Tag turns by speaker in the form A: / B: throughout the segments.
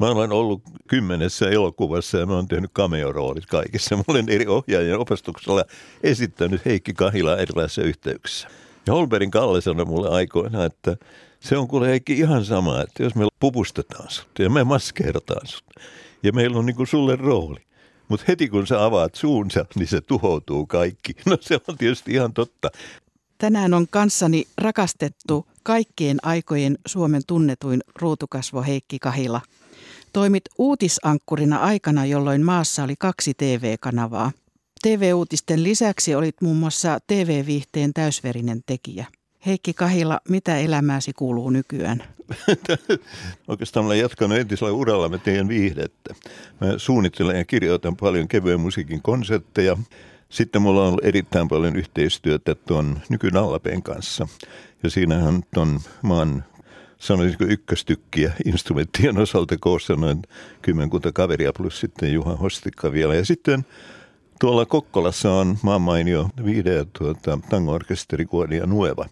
A: Mä olen ollut kymmenessä elokuvassa ja mä oon tehnyt cameo-roolit kaikissa. Mä olen eri ohjaajien opastuksella esittänyt Heikki Kahila erilaisissa yhteyksissä. Ja Holberin Kalle sanoi mulle aikoina, että se on kuule Heikki ihan sama, että jos me pupustetaan sut ja me maskeerataan sut ja meillä on niin kuin sulle rooli. Mutta heti kun sä avaat suunsa, niin se tuhoutuu kaikki. No se on tietysti ihan totta.
B: Tänään on kanssani rakastettu kaikkien aikojen Suomen tunnetuin ruutukasvo Heikki Kahila. Toimit uutisankkurina aikana, jolloin maassa oli kaksi TV-kanavaa. TV-uutisten lisäksi olit muun muassa TV-viihteen täysverinen tekijä. Heikki Kahila, mitä elämääsi kuuluu nykyään?
A: Oikeastaan olen jatkanut entisellä uralla, mä teen viihdettä. Mä suunnittelen ja kirjoitan paljon kevyen musiikin konsertteja. Sitten mulla on ollut erittäin paljon yhteistyötä tuon nykynallapeen kanssa. Ja siinähän tuon maan sanoisinko ykköstykkiä instrumenttien osalta koossa noin kymmenkunta kaveria plus sitten Juha Hostikka vielä. Ja sitten tuolla Kokkolassa on maanmainio video tuota, tango-orkesteri Kuonia Nueva.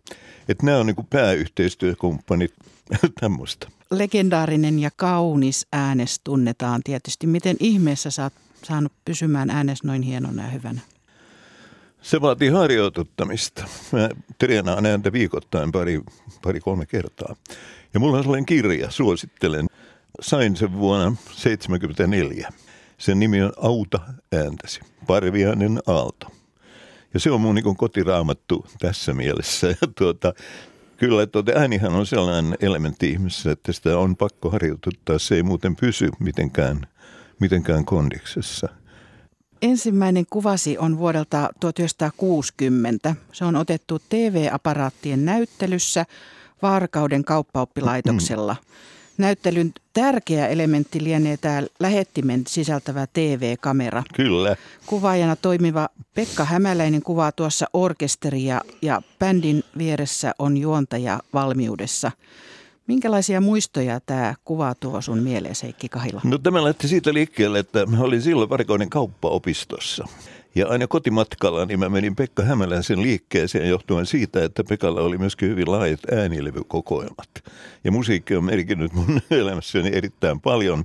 A: Että nämä on niin pääyhteistyökumppanit tämmöistä.
B: Legendaarinen ja kaunis äänes tunnetaan tietysti. Miten ihmeessä sä oot saanut pysymään äänes noin hienona ja hyvänä?
A: Se vaatii harjoituttamista. Mä treenaan ääntä viikoittain pari, pari kolme kertaa. Ja mulla on sellainen kirja, suosittelen. Sain sen vuonna 1974. Sen nimi on Auta ääntäsi, Parviainen Aalto. Ja se on mun niin kotiraamattu tässä mielessä. Ja tuota, kyllä tuota, äänihän on sellainen elementti ihmisessä, että sitä on pakko harjoituttaa. Se ei muuten pysy mitenkään, mitenkään kondiksessa.
B: Ensimmäinen kuvasi on vuodelta 1960. Se on otettu TV-aparaattien näyttelyssä Varkauden kauppaoppilaitoksella. Mm. Näyttelyn tärkeä elementti lienee tämä lähettimen sisältävä TV-kamera.
A: Kyllä.
B: Kuvaajana toimiva Pekka Hämäläinen kuvaa tuossa orkesteria ja bändin vieressä on juontaja valmiudessa. Minkälaisia muistoja tämä kuva tuo sun mieleen, Heikki Kahila?
A: No tämä lähti siitä liikkeelle, että mä olin silloin varikoinen kauppaopistossa. Ja aina kotimatkalla niin mä menin Pekka Hämäläisen liikkeeseen johtuen siitä, että Pekalla oli myöskin hyvin laajat äänilevykokoelmat. Ja musiikki on merkinnyt mun elämässäni erittäin paljon.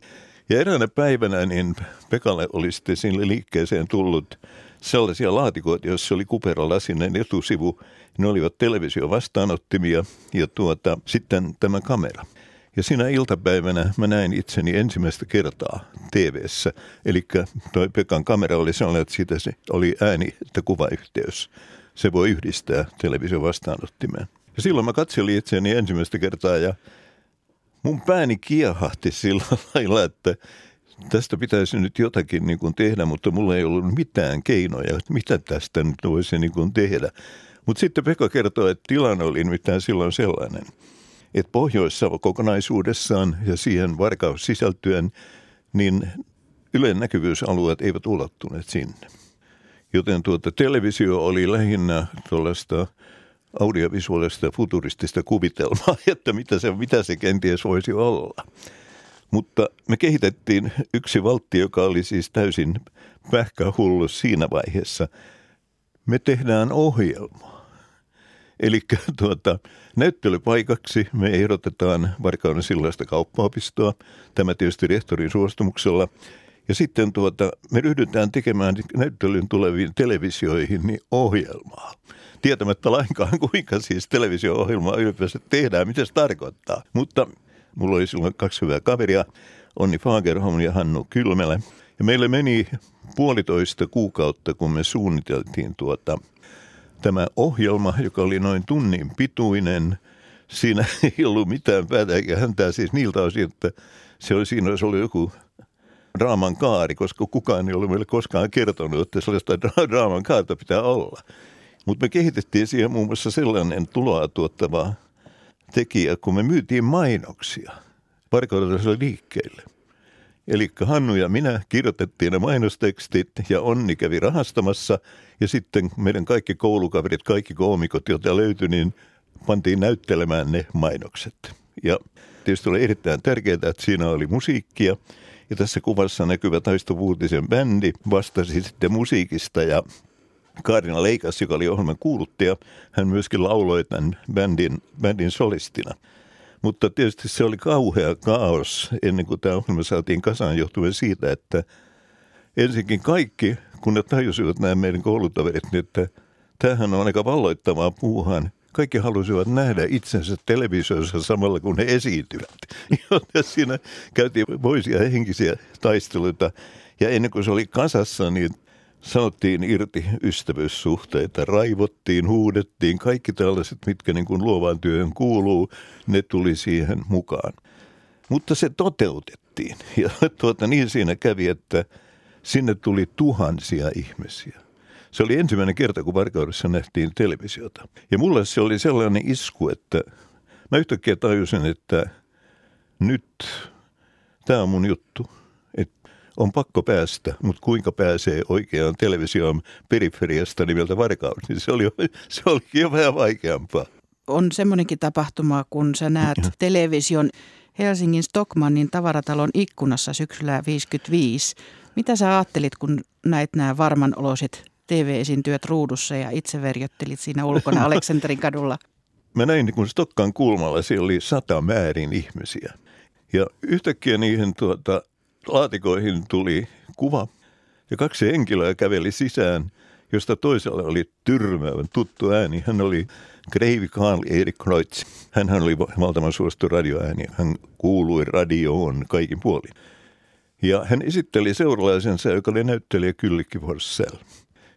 A: Ja eräänä päivänä niin Pekalle oli sitten sinne liikkeeseen tullut sellaisia laatikoita, joissa oli kuperolasinen etusivu. Ne olivat televisiovastaanottimia ja tuota, sitten tämä kamera. Ja siinä iltapäivänä mä näin itseni ensimmäistä kertaa tv Eli toi Pekan kamera oli sellainen, että siitä se oli ääni- että kuvayhteys. Se voi yhdistää television vastaanottimeen. Ja silloin mä katselin itseäni ensimmäistä kertaa ja mun pääni kiehahti sillä lailla, että tästä pitäisi nyt jotakin niin kuin tehdä, mutta mulla ei ollut mitään keinoja, mitä tästä nyt voisi niin kuin tehdä. Mutta sitten Pekka kertoi, että tilanne oli mitään silloin sellainen – että Pohjois-Savo kokonaisuudessaan ja siihen varkaus sisältyen, niin Ylen näkyvyysalueet eivät ulottuneet sinne. Joten tuota, televisio oli lähinnä tuollaista audiovisuaalista futuristista kuvitelmaa, että mitä se, mitä se kenties voisi olla. Mutta me kehitettiin yksi valtti, joka oli siis täysin pähkähullu siinä vaiheessa. Me tehdään ohjelma. Eli tuota, näyttelypaikaksi me ehdotetaan Varkauden sillaista kauppaopistoa, tämä tietysti rehtorin suostumuksella. Ja sitten tuota, me ryhdytään tekemään näyttelyn tuleviin televisioihin niin ohjelmaa. Tietämättä lainkaan, kuinka siis televisio-ohjelmaa ylipäänsä tehdään, mitä se tarkoittaa. Mutta mulla oli silloin kaksi hyvää kaveria, Onni Fagerholm ja Hannu Kylmelä. Ja meille meni puolitoista kuukautta, kun me suunniteltiin tuota – tämä ohjelma, joka oli noin tunnin pituinen, siinä ei ollut mitään päätä eikä häntää siis niiltä osin, että se oli, siinä olisi ollut joku draaman kaari, koska kukaan ei ollut meille koskaan kertonut, että sellaista draaman kaarta pitää olla. Mutta me kehitettiin siihen muun muassa sellainen tuloa tuottava tekijä, kun me myytiin mainoksia parikaudelliselle liikkeelle. Eli Hannu ja minä kirjoitettiin ne mainostekstit ja Onni kävi rahastamassa ja sitten meidän kaikki koulukaverit, kaikki koomikot, joita löytyi, niin pantiin näyttelemään ne mainokset. Ja tietysti oli erittäin tärkeää, että siinä oli musiikkia. Ja tässä kuvassa näkyvä Taisto Vuutisen bändi vastasi sitten musiikista ja Kaarina Leikas, joka oli ohjelman kuuluttaja, hän myöskin lauloi tämän bändin, bändin solistina. Mutta tietysti se oli kauhea kaos ennen kuin tämä ohjelma saatiin kasaan johtuen siitä, että ensinnäkin kaikki, kun ne tajusivat nämä meidän koulutaverit, niin että tämähän on aika valloittavaa puuhan. Kaikki halusivat nähdä itsensä televisiossa samalla kun he esiintyvät. Joten siinä käytiin voisia henkisiä taisteluita. Ja ennen kuin se oli kasassa, niin sanottiin irti ystävyyssuhteita, raivottiin, huudettiin, kaikki tällaiset, mitkä niin kuin luovaan työhön kuuluu, ne tuli siihen mukaan. Mutta se toteutettiin ja tuota, niin siinä kävi, että sinne tuli tuhansia ihmisiä. Se oli ensimmäinen kerta, kun Varkaudessa nähtiin televisiota. Ja mulle se oli sellainen isku, että mä yhtäkkiä tajusin, että nyt tämä on mun juttu on pakko päästä, mutta kuinka pääsee oikeaan televisioon periferiasta nimeltä Varkaus, niin se oli, se oli jo vähän vaikeampaa.
B: On semmoinenkin tapahtuma, kun sä näet television Helsingin Stockmannin tavaratalon ikkunassa syksyllä 55. Mitä sä ajattelit, kun näit nämä varman oloiset TV-esiintyöt ruudussa ja itse verjottelit siinä ulkona Aleksanterin kadulla?
A: Mä näin, kun Stokkan kulmalla siellä oli sata määrin ihmisiä. Ja yhtäkkiä niihin tuota, laatikoihin tuli kuva ja kaksi henkilöä käveli sisään, josta toisella oli tyrmäävän tuttu ääni. Hän oli Kreivi Karl Erik Kreutz. Hän oli valtavan suosittu radioääni. Hän kuului radioon kaikin puolin. Ja hän esitteli seuralaisensa, joka oli näyttelijä Kyllikki Forssell.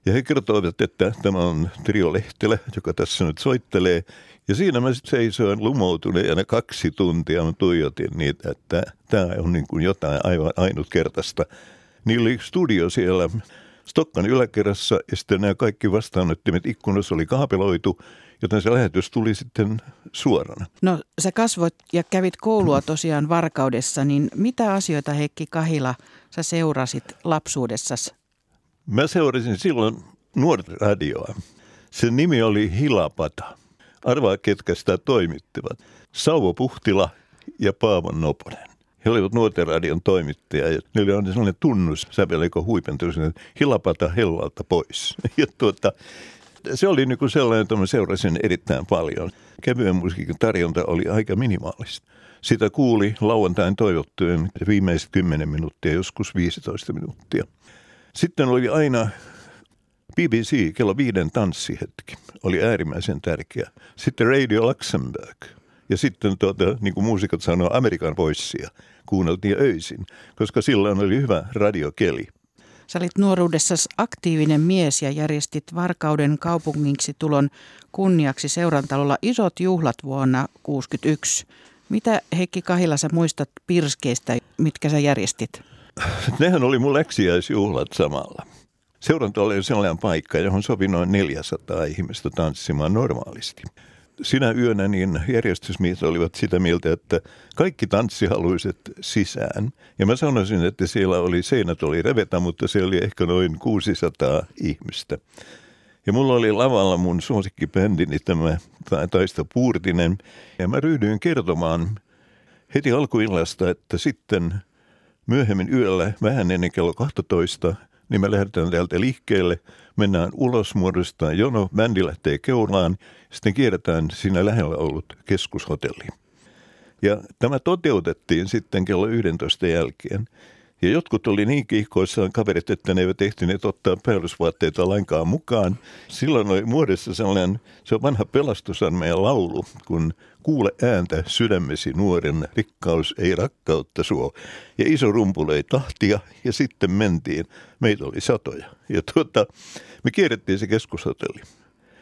A: Ja he kertoivat, että tämä on Trio Lehtelä, joka tässä nyt soittelee. Ja siinä mä seisoin lumoutuneena kaksi tuntia, mä tuijotin niitä, että tämä on niin kuin jotain aivan ainutkertaista. Niillä oli studio siellä Stokkan yläkerrassa ja sitten nämä kaikki vastaanottimet ikkunassa oli kaapeloitu, joten se lähetys tuli sitten suorana.
B: No sä kasvoit ja kävit koulua tosiaan Varkaudessa, niin mitä asioita Heikki Kahila sä seurasit lapsuudessasi?
A: Mä seurasin silloin nuorta radioa. Sen nimi oli Hilapata. Arvaa, ketkä sitä toimittivat. Sauvo Puhtila ja Paavon Noponen. He olivat nuorten radion toimittaja ja niillä oli sellainen tunnus, sävelikö huipentus, että hilapata hellalta pois. Ja tuota, se oli niin kuin sellainen, että mä seurasin erittäin paljon. Kevyen musiikin tarjonta oli aika minimaalista. Sitä kuuli lauantain toivottujen viimeiset 10 minuuttia, joskus 15 minuuttia. Sitten oli aina BBC, kello viiden tanssihetki, oli äärimmäisen tärkeä. Sitten Radio Luxembourg ja sitten tuota, niin kuin muusikot sanoo, Amerikan voissia kuunneltiin öisin, koska silloin oli hyvä radiokeli.
B: Sä olit nuoruudessasi aktiivinen mies ja järjestit Varkauden kaupungiksi tulon kunniaksi seurantalolla isot juhlat vuonna 1961. Mitä Heikki Kahila sä muistat pirskeistä, mitkä sä järjestit?
A: Nehän oli mun läksiäisjuhlat samalla. Seuranta oli sellainen paikka, johon sopi noin 400 ihmistä tanssimaan normaalisti. Sinä yönä niin järjestysmiehet olivat sitä mieltä, että kaikki tanssihaluiset sisään. Ja mä sanoisin, että siellä oli, seinät oli revetä, mutta se oli ehkä noin 600 ihmistä. Ja mulla oli lavalla mun suosikkibändini tämä Taisto Puurtinen. Ja mä ryhdyin kertomaan heti alkuillasta, että sitten myöhemmin yöllä vähän ennen kello 12 niin me lähdetään täältä liikkeelle, mennään ulos, muodostaan jono, bändi lähtee keulaan, sitten kierretään siinä lähellä ollut keskushotelli. Ja tämä toteutettiin sitten kello 11 jälkeen. Ja jotkut oli niin kiihkoissaan kaverit, että ne eivät ehtineet ottaa päällysvaatteita lainkaan mukaan. Silloin oli muodossa sellainen, se on vanha meidän laulu, kun kuule ääntä sydämesi nuoren, rikkaus ei rakkautta suo. Ja iso rumpu ei tahtia ja sitten mentiin. Meitä oli satoja. Ja tuota, me kierrettiin se keskushotelli.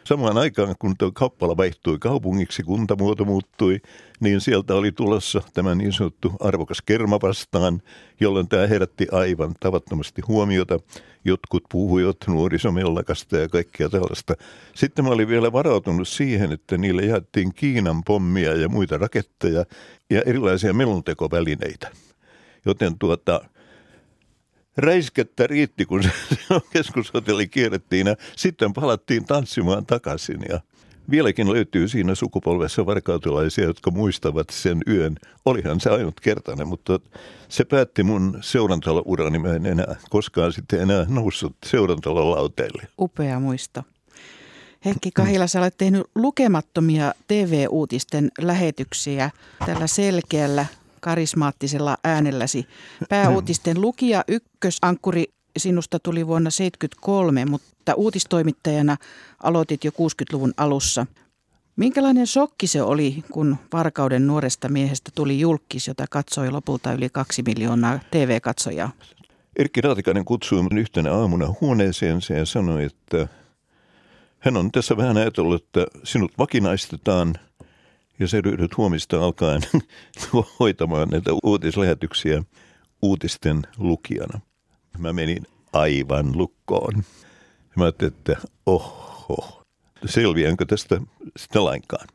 A: Samaan aikaan, kun tuo kauppala vaihtui kaupungiksi, kuntamuoto muuttui, niin sieltä oli tulossa tämä niin sanottu arvokas kerma vastaan, jolloin tämä herätti aivan tavattomasti huomiota. Jotkut puhuivat nuorisomellakasta ja kaikkea tällaista. Sitten mä olin vielä varautunut siihen, että niille jaettiin Kiinan pommia ja muita raketteja ja erilaisia meluntekovälineitä. Joten tuota, räiskettä riitti, kun keskushotelli kierrettiin ja sitten palattiin tanssimaan takaisin ja Vieläkin löytyy siinä sukupolvessa varkautulaisia, jotka muistavat sen yön. Olihan se ainutkertainen, mutta se päätti mun seurantalourani. Mä en enää koskaan sitten enää noussut seurantalolauteille.
B: Upea muisto. Heikki Kahila, sä olet tehnyt lukemattomia TV-uutisten lähetyksiä tällä selkeällä karismaattisella äänelläsi. Pääuutisten lukija ykkösankkuri sinusta tuli vuonna 1973, mutta uutistoimittajana aloitit jo 60-luvun alussa. Minkälainen shokki se oli, kun Varkauden nuoresta miehestä tuli julkis, jota katsoi lopulta yli kaksi miljoonaa TV-katsojaa?
A: Erkki Raatikainen kutsui minut yhtenä aamuna huoneeseensa ja sanoi, että hän on tässä vähän ajatellut, että sinut vakinaistetaan ja se ryhdyt huomista alkaen hoitamaan näitä uutislähetyksiä uutisten lukijana. Mä menin aivan lukkoon. Mä ajattelin, että oho, selviänkö tästä sitä lainkaan.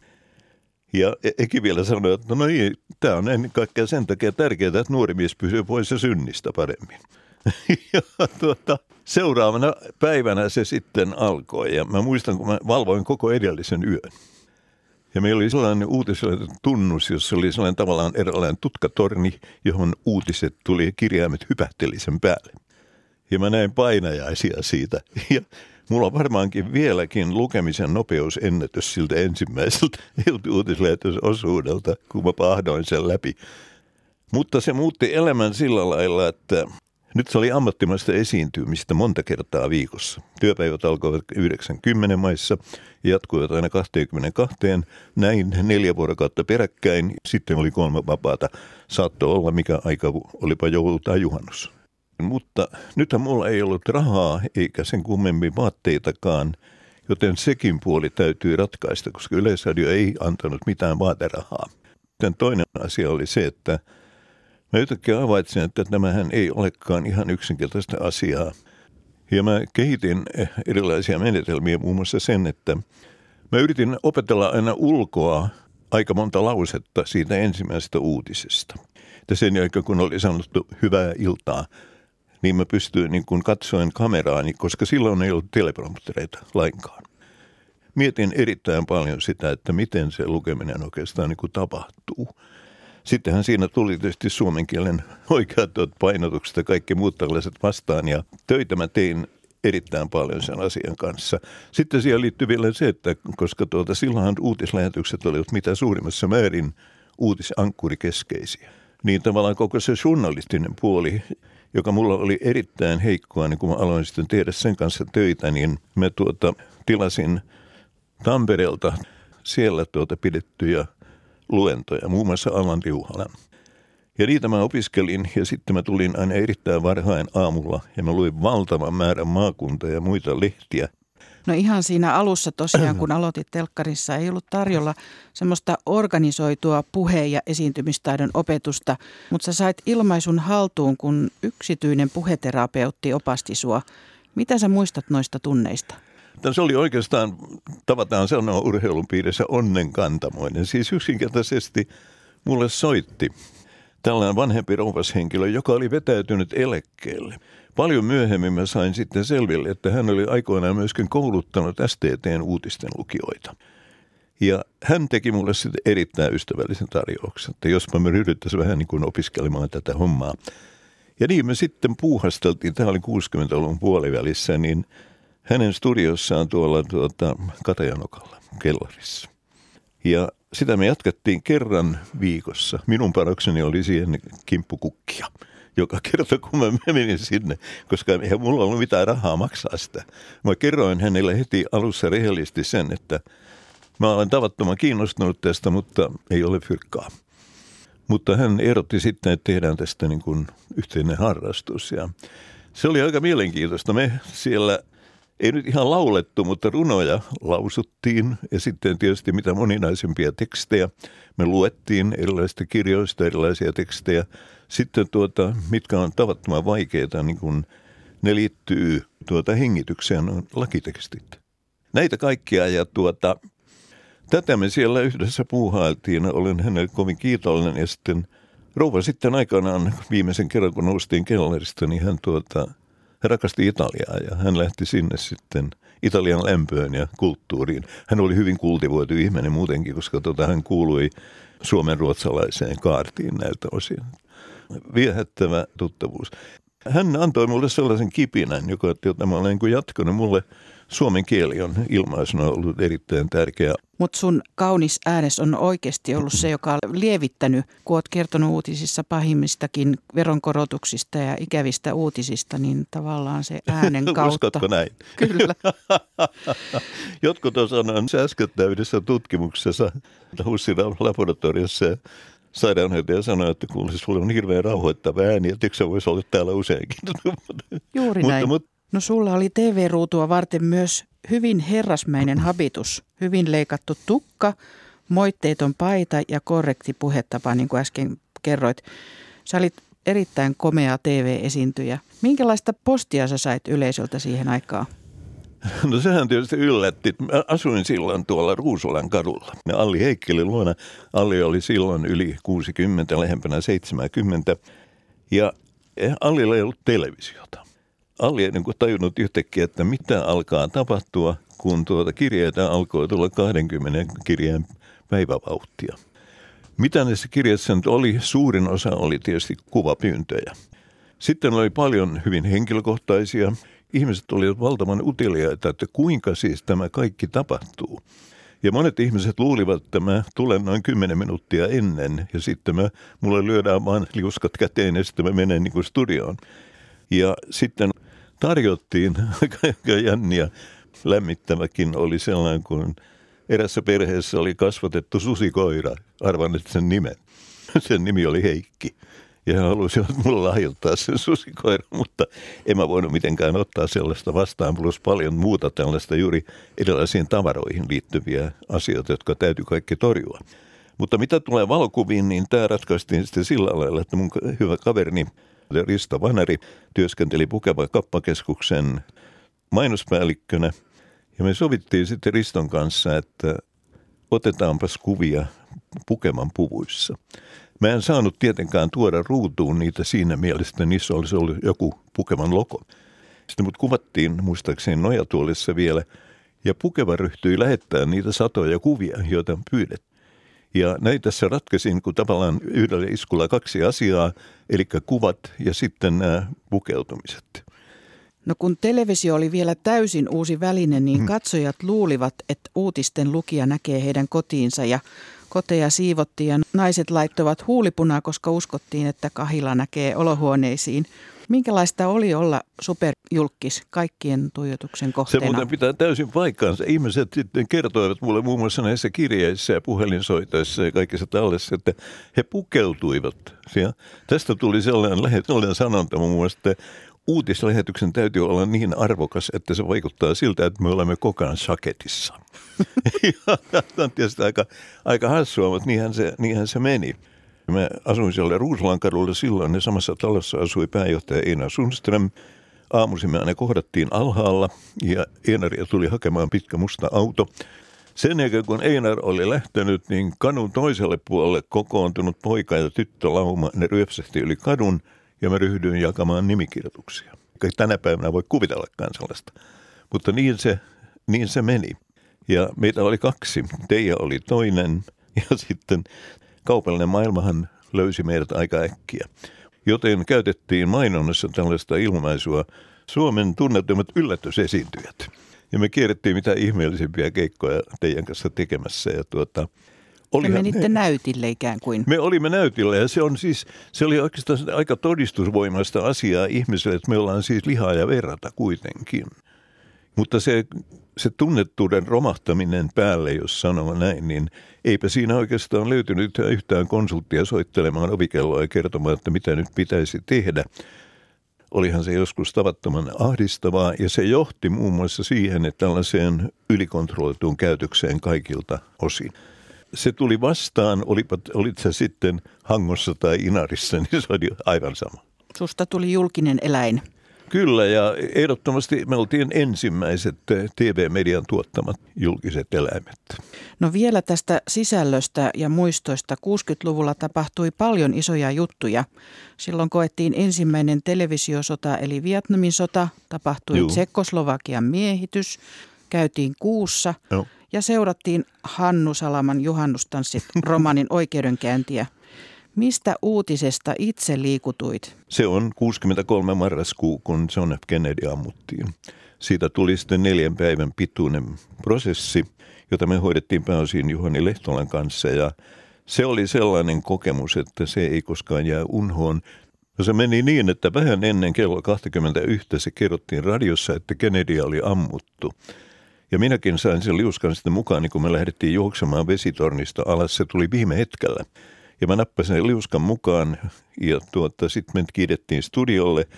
A: Ja e- Eki vielä sanoi, että no niin, tämä on ennen kaikkea sen takia tärkeää, että nuori mies pysyy pois synnistä paremmin. ja tuota, seuraavana päivänä se sitten alkoi ja mä muistan, kun mä valvoin koko edellisen yön. Ja meillä oli sellainen uutisellinen tunnus, jossa oli sellainen tavallaan erilainen tutkatorni, johon uutiset tuli kirjaimet hypähteli sen päälle. Ja mä näin painajaisia siitä. Ja mulla on varmaankin vieläkin lukemisen nopeusennätys siltä ensimmäiseltä uutislähetysosuudelta, kun mä pahdoin sen läpi. Mutta se muutti elämän sillä lailla, että nyt se oli ammattimaista esiintymistä monta kertaa viikossa. Työpäivät alkoivat 90 maissa ja jatkuivat aina 22. Näin neljä vuorokautta peräkkäin. Sitten oli kolme vapaata. Saattoi olla mikä aika olipa joulu tai juhannus. Mutta nythän mulla ei ollut rahaa eikä sen kummemmin vaatteitakaan, joten sekin puoli täytyy ratkaista, koska Yleisradio ei antanut mitään vaaterahaa. Sitten toinen asia oli se, että Mä yhtäkkiä havaitsin, että tämähän ei olekaan ihan yksinkertaista asiaa. Ja mä kehitin erilaisia menetelmiä, muun muassa sen, että mä yritin opetella aina ulkoa aika monta lausetta siitä ensimmäisestä uutisesta. Ja sen jälkeen, kun oli sanottu hyvää iltaa, niin mä pystyin niin kuin katsoen kameraani, koska silloin ei ollut telepromptereita lainkaan. Mietin erittäin paljon sitä, että miten se lukeminen oikeastaan niin kuin tapahtuu – Sittenhän siinä tuli tietysti suomen kielen oikeat painotukset ja kaikki muut tällaiset vastaan ja töitä mä tein erittäin paljon sen asian kanssa. Sitten siihen liittyy vielä se, että koska tuota, silloinhan uutislähetykset olivat mitä suurimmassa määrin uutisankkurikeskeisiä, niin tavallaan koko se journalistinen puoli, joka mulla oli erittäin heikkoa, niin kun mä aloin sitten tehdä sen kanssa töitä, niin mä tuota, tilasin Tampereelta siellä tuota pidettyjä – luentoja, muun muassa Allan Tiuhalan. Ja niitä mä opiskelin ja sitten mä tulin aina erittäin varhain aamulla ja mä luin valtavan määrän maakunta ja muita lehtiä.
B: No ihan siinä alussa tosiaan, kun aloitit telkkarissa, ei ollut tarjolla semmoista organisoitua puhe- ja esiintymistaidon opetusta, mutta sä sait ilmaisun haltuun, kun yksityinen puheterapeutti opasti sua. Mitä sä muistat noista tunneista?
A: Se oli oikeastaan, tavataan sanoa urheilun piirissä onnenkantamoinen. Siis yksinkertaisesti mulle soitti tällainen vanhempi rouvashenkilö, joka oli vetäytynyt eläkkeelle. Paljon myöhemmin mä sain sitten selville, että hän oli aikoinaan myöskin kouluttanut STTn uutisten lukijoita. Ja hän teki mulle sitten erittäin ystävällisen tarjouksen, että jospa me ryhdyttäisiin vähän niin kuin opiskelemaan tätä hommaa. Ja niin me sitten puuhasteltiin, tämä oli 60-luvun puolivälissä, niin – hänen studiossaan tuolla tuota, Katajanokalla kellarissa. Ja sitä me jatkettiin kerran viikossa. Minun parokseni oli siihen kimppukukkia joka kerta, kun mä menin sinne, koska eihän mulla ollut mitään rahaa maksaa sitä. Mä kerroin hänelle heti alussa rehellisesti sen, että mä olen tavattoman kiinnostunut tästä, mutta ei ole fyrkkaa. Mutta hän erotti sitten, että tehdään tästä niin kuin yhteinen harrastus. Ja se oli aika mielenkiintoista. Me siellä ei nyt ihan laulettu, mutta runoja lausuttiin ja sitten tietysti mitä moninaisempia tekstejä. Me luettiin erilaisista kirjoista erilaisia tekstejä. Sitten tuota, mitkä on tavattoman vaikeita, niin kun ne liittyy tuota hengitykseen, on lakitekstit. Näitä kaikkia ja tuota, tätä me siellä yhdessä puuhailtiin. Olen hänelle kovin kiitollinen ja sitten rouva sitten aikanaan viimeisen kerran, kun noustiin kellarista, niin hän tuota – hän rakasti Italiaa ja hän lähti sinne sitten Italian lämpöön ja kulttuuriin. Hän oli hyvin kultivoitu ihminen muutenkin, koska tota, hän kuului suomen ruotsalaiseen kaartiin näiltä osin. Viehättävä tuttavuus. Hän antoi mulle sellaisen kipinän, joka, jota mä olen niin jatkanut. Mulle suomen kieli on ilmaisuna ollut erittäin tärkeä.
B: Mutta sun kaunis äänes on oikeasti ollut se, joka on lievittänyt, kun oot kertonut uutisissa pahimmistakin veronkorotuksista ja ikävistä uutisista, niin tavallaan se äänen kautta.
A: Uskotko näin?
B: Kyllä.
A: Jotkut on sanonut äskettäin yhdessä tutkimuksessa Hussin laboratoriossa sairaanhoitaja sanoi, että kuulisi, sulla on hirveän rauhoittava ääni, että eikö voisi olla täällä useinkin.
B: Juuri näin. Mutta, No sulla oli TV-ruutua varten myös hyvin herrasmäinen habitus, hyvin leikattu tukka, moitteeton paita ja korrekti puhetapa, niin kuin äsken kerroit. Sä olit erittäin komea TV-esiintyjä. Minkälaista postia sä sait yleisöltä siihen aikaan?
A: No sehän tietysti yllätti. Mä asuin silloin tuolla Ruusulan kadulla. Ja Alli Heikkeli luona. Alli oli silloin yli 60, lähempänä 70. Ja Allilla ei ollut televisiota. Alli ei niin tajunnut yhtäkkiä, että mitä alkaa tapahtua, kun tuota kirjeitä alkoi tulla 20 kirjeen päivävauhtia. Mitä näissä kirjeissä nyt oli? Suurin osa oli tietysti kuvapyyntöjä. Sitten oli paljon hyvin henkilökohtaisia. Ihmiset olivat valtavan uteliaita, että kuinka siis tämä kaikki tapahtuu. Ja monet ihmiset luulivat, että mä tulen noin 10 minuuttia ennen ja sitten mä, mulle lyödään vain liuskat käteen ja sitten mä menen niin kuin studioon. Ja sitten tarjottiin aika jänniä. Lämmittämäkin oli sellainen, kun erässä perheessä oli kasvatettu susikoira. Arvan nyt sen nimen. Sen nimi oli Heikki. Ja he halusivat mulle lahjoittaa sen susikoiran, mutta en mä voinut mitenkään ottaa sellaista vastaan, plus paljon muuta tällaista juuri erilaisiin tavaroihin liittyviä asioita, jotka täytyy kaikki torjua. Mutta mitä tulee valokuviin, niin tämä ratkaistiin sitten sillä lailla, että mun hyvä kaverini Risto Vanari työskenteli Pukeva kappakeskuksen mainospäällikkönä. Ja me sovittiin sitten Riston kanssa, että otetaanpas kuvia Pukeman puvuissa. Mä en saanut tietenkään tuoda ruutuun niitä siinä mielessä, että niissä olisi ollut joku Pukeman logo. Sitten mut kuvattiin muistaakseni nojatuolissa vielä, ja Pukeva ryhtyi lähettää niitä satoja kuvia, joita pyydettiin. Ja näitä tässä ratkaisin, kun tavallaan yhdellä iskulla kaksi asiaa, eli kuvat ja sitten nämä pukeutumiset.
B: No kun televisio oli vielä täysin uusi väline, niin hmm. katsojat luulivat, että uutisten lukija näkee heidän kotiinsa ja koteja siivottiin ja naiset laittoivat huulipunaa, koska uskottiin, että kahila näkee olohuoneisiin. Minkälaista oli olla superjulkis kaikkien tuijotuksen kohteena?
A: Se muuten pitää täysin paikkaansa. Ihmiset sitten kertoivat mulle muun muassa näissä kirjeissä ja puhelinsoitoissa ja kaikissa tällaisissa, että he pukeutuivat. Ja tästä tuli sellainen, sellainen sanonta muun muassa, että uutislähetyksen täytyy olla niin arvokas, että se vaikuttaa siltä, että me olemme koko ajan saketissa. Tämä on tietysti aika, aika hassua, mutta niinhän se, niinhän se meni. Mä asuin siellä Ruusulan kadulla silloin, ja samassa talossa asui pääjohtaja Eina Sundström. Aamuisin me aina kohdattiin alhaalla, ja Einaria tuli hakemaan pitkä musta auto. Sen jälkeen, kun Einar oli lähtenyt, niin kadun toiselle puolelle kokoontunut poika ja tyttö lauma, ne ryöpsähti yli kadun, ja mä ryhdyin jakamaan nimikirjoituksia. Tänä päivänä voi kuvitellakaan sellaista. Mutta niin se, niin se meni. Ja meitä oli kaksi. Teija oli toinen ja sitten kaupallinen maailmahan löysi meidät aika äkkiä. Joten käytettiin mainonnassa tällaista ilmaisua Suomen tunnetummat yllätysesiintyjät. Ja me kierrettiin mitä ihmeellisimpiä keikkoja teidän kanssa tekemässä. Ja tuota,
B: oli me menitte me, näytille ikään kuin.
A: Me olimme näytille ja se, on siis, se oli oikeastaan aika todistusvoimasta asiaa ihmiselle, että me ollaan siis lihaa ja verrata kuitenkin. Mutta se, se tunnettuuden romahtaminen päälle, jos sanoo näin, niin eipä siinä oikeastaan löytynyt yhtään konsulttia soittelemaan ovikelloa ja kertomaan, että mitä nyt pitäisi tehdä. Olihan se joskus tavattoman ahdistavaa ja se johti muun muassa siihen, että tällaiseen ylikontrolloituun käytökseen kaikilta osin. Se tuli vastaan, olipat, olit se sitten Hangossa tai Inarissa, niin se oli aivan sama.
B: Susta tuli julkinen eläin.
A: Kyllä, ja ehdottomasti me oltiin ensimmäiset TV-median tuottamat julkiset eläimet.
B: No vielä tästä sisällöstä ja muistoista. 60-luvulla tapahtui paljon isoja juttuja. Silloin koettiin ensimmäinen televisiosota, eli Vietnamin sota, tapahtui Tsekkoslovakian miehitys, käytiin kuussa Joo. ja seurattiin Hannu Salaman juhannustanssit romanin oikeudenkäyntiä. Mistä uutisesta itse liikutuit?
A: Se on 63 marraskuu, kun John F. Kennedy ammuttiin. Siitä tuli sitten neljän päivän pituinen prosessi, jota me hoidettiin pääosin Juhani Lehtolan kanssa ja se oli sellainen kokemus, että se ei koskaan jää unhoon. No se meni niin, että vähän ennen kello 21 se kerrottiin radiossa, että Kennedy oli ammuttu. Ja minäkin sain sen liuskan sitten mukaan, niin kun me lähdettiin juoksemaan vesitornista alas. Se tuli viime hetkellä. Ja mä nappasin liuskan mukaan ja tuota, sitten me kiidettiin studiolle.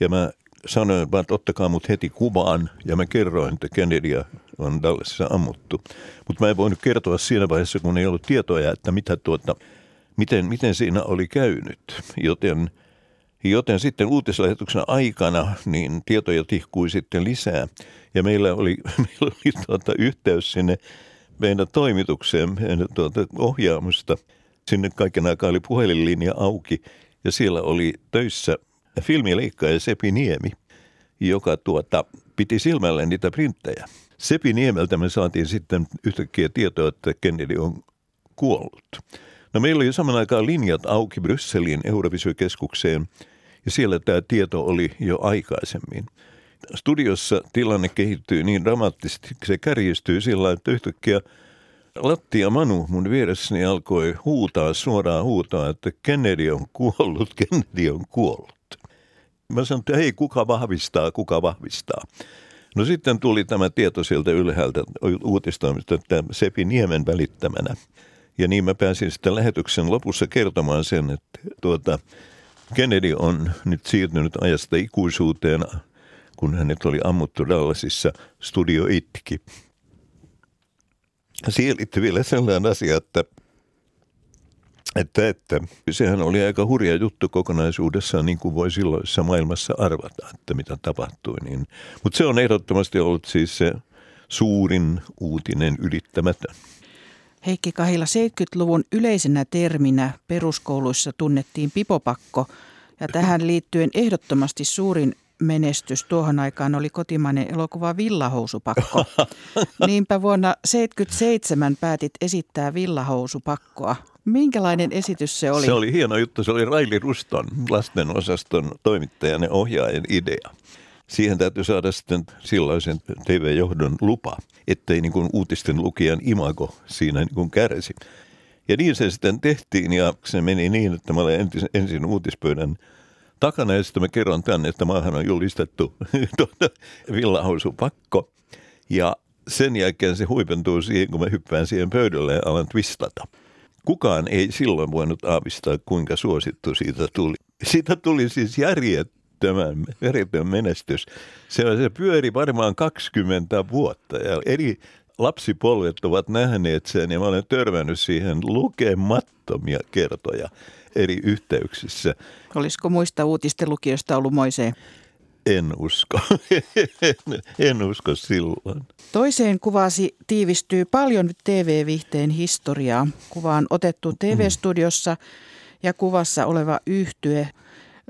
A: Ja mä sanoin, että ottakaa mut heti kuvaan. Ja mä kerroin, että Kennedy on Dallasissa ammuttu. Mutta mä en voinut kertoa siinä vaiheessa, kun ei ollut tietoja, että mitä tuota, miten, miten siinä oli käynyt. Joten, joten sitten uutislähetyksen aikana niin tietoja tihkui sitten lisää. Ja meillä oli, meillä oli tuota, yhteys sinne meidän toimitukseen, meidän tuota, ohjaamusta. Sinne kaiken aikaa oli puhelinlinja auki ja siellä oli töissä filmileikkaaja Sepi Niemi, joka tuota, piti silmällä niitä printtejä. Sepi Niemeltä me saatiin sitten yhtäkkiä tietoa, että Kennedy on kuollut. No meillä oli saman aikaan linjat auki Brysselin Eurovisykeskukseen ja siellä tämä tieto oli jo aikaisemmin. Studiossa tilanne kehittyy niin dramaattisesti, se kärjistyy sillä että yhtäkkiä Lattia Manu mun vieressäni alkoi huutaa, suoraan huutaa, että Kennedy on kuollut, Kennedy on kuollut. Mä sanoin, että hei, kuka vahvistaa, kuka vahvistaa. No sitten tuli tämä tieto sieltä ylhäältä uutistoimista, että Sepi Niemen välittämänä. Ja niin mä pääsin sitten lähetyksen lopussa kertomaan sen, että tuota, Kennedy on nyt siirtynyt ajasta ikuisuuteen, kun hänet oli ammuttu Dallasissa, studio itki. Sielitti vielä sellainen asia, että että, että sehän oli aika hurja juttu kokonaisuudessaan, niin kuin voi silloisessa maailmassa arvata, että mitä tapahtui. Niin. Mutta se on ehdottomasti ollut siis se suurin uutinen ylittämätön.
B: Heikki Kahila, 70-luvun yleisenä terminä peruskouluissa tunnettiin pipopakko, ja tähän liittyen ehdottomasti suurin menestys tuohon aikaan oli kotimainen elokuva Villahousupakko. Niinpä vuonna 1977 päätit esittää Villahousupakkoa. Minkälainen esitys se oli?
A: Se oli hieno juttu. Se oli Raili Ruston lastenosaston toimittajan ja ohjaajan idea. Siihen täytyy saada sitten silloisen TV-johdon lupa, ettei niin kuin uutisten lukijan imago siinä niin kuin kärsi. Ja niin se sitten tehtiin ja se meni niin, että mä olen ensin uutispöydän takana sitten mä kerron tänne, että maahan on julistettu tuota, villahousupakko. Ja sen jälkeen se huipentuu siihen, kun mä hyppään siihen pöydälle ja alan twistata. Kukaan ei silloin voinut aavistaa, kuinka suosittu siitä tuli. Siitä tuli siis järjettömän, järjettömän menestys. Se, se pyöri varmaan 20 vuotta ja eri lapsipolvet ovat nähneet sen ja mä olen törmännyt siihen lukemattomia kertoja eri yhteyksissä.
B: Olisiko muista uutistelukijoista ollut moiseen?
A: En usko. en, en usko silloin.
B: Toiseen kuvasi tiivistyy paljon TV-vihteen historiaa. Kuva on otettu TV-studiossa ja kuvassa oleva yhtye.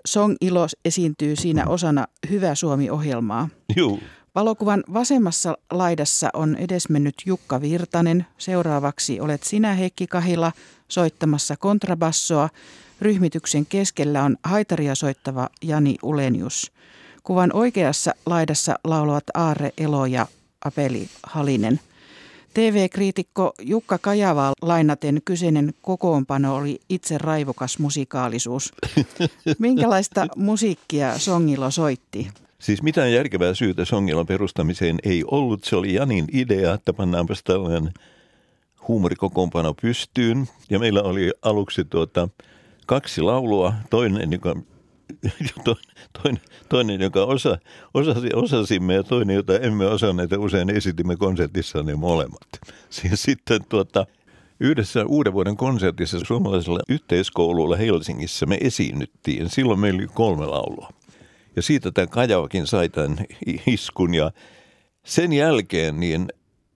B: Song Ilo esiintyy siinä osana Hyvä Suomi-ohjelmaa.
A: Juu.
B: Valokuvan vasemmassa laidassa on edesmennyt Jukka Virtanen. Seuraavaksi olet sinä Heikki Kahila soittamassa kontrabassoa. Ryhmityksen keskellä on haitaria soittava Jani Ulenius. Kuvan oikeassa laidassa laulavat Aarre Elo ja Apeli Halinen. TV-kriitikko Jukka Kajavaa lainaten kyseinen kokoonpano oli itse raivokas musikaalisuus. Minkälaista musiikkia Songilo soitti?
A: Siis mitään järkevää syytä Songilon perustamiseen ei ollut. Se oli Janin idea, että pannaanpas tällainen huumorikokoonpano pystyyn. Ja meillä oli aluksi tuota, kaksi laulua, toinen, joka toinen, toinen, joka osa, osasi, osasimme ja toinen, jota emme osanneet ja usein esitimme konsertissa ne molemmat. Siis sitten tuota, yhdessä uuden vuoden konsertissa suomalaisella yhteiskoululla Helsingissä me esiinnyttiin. Silloin meillä oli kolme laulua. Ja siitä tämä Kajavakin sai tämän iskun ja sen jälkeen niin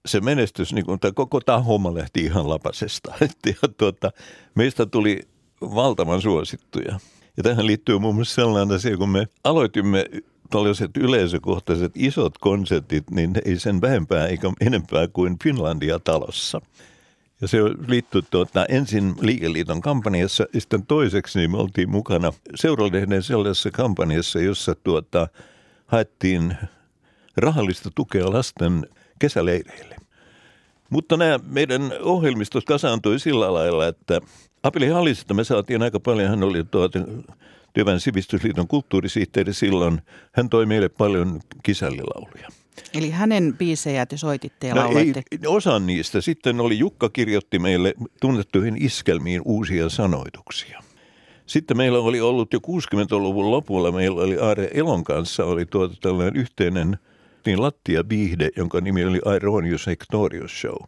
A: se menestys, niin tämä koko tämä homma lähti ihan lapasesta. Ja tuota, meistä tuli valtavan suosittuja. Ja tähän liittyy muun muassa sellainen asia, kun me aloitimme tällaiset yleisökohtaiset isot konsertit, niin ei sen vähempää eikä enempää kuin Finlandia-talossa. Ja se liittyi tuota, ensin liikeliiton kampanjassa ja sitten toiseksi niin me oltiin mukana seuralehden sellaisessa kampanjassa, jossa tuota, haettiin rahallista tukea lasten kesäleireille. Mutta nämä meidän ohjelmistot kasaantui sillä lailla, että Apeli Hallisesta me saatiin aika paljon, hän oli tuota, Työväen sivistysliiton kulttuurisihteeri silloin, hän toi meille paljon kisällilauluja.
B: Eli hänen biisejä te soititte ja no lauloitte?
A: Ei, osan niistä. Sitten oli Jukka kirjoitti meille tunnettuihin iskelmiin uusia sanoituksia. Sitten meillä oli ollut jo 60-luvun lopulla, meillä oli Aare Elon kanssa oli tuota tällainen yhteinen niin lattia biihde, jonka nimi oli Ironius Hectorius Show.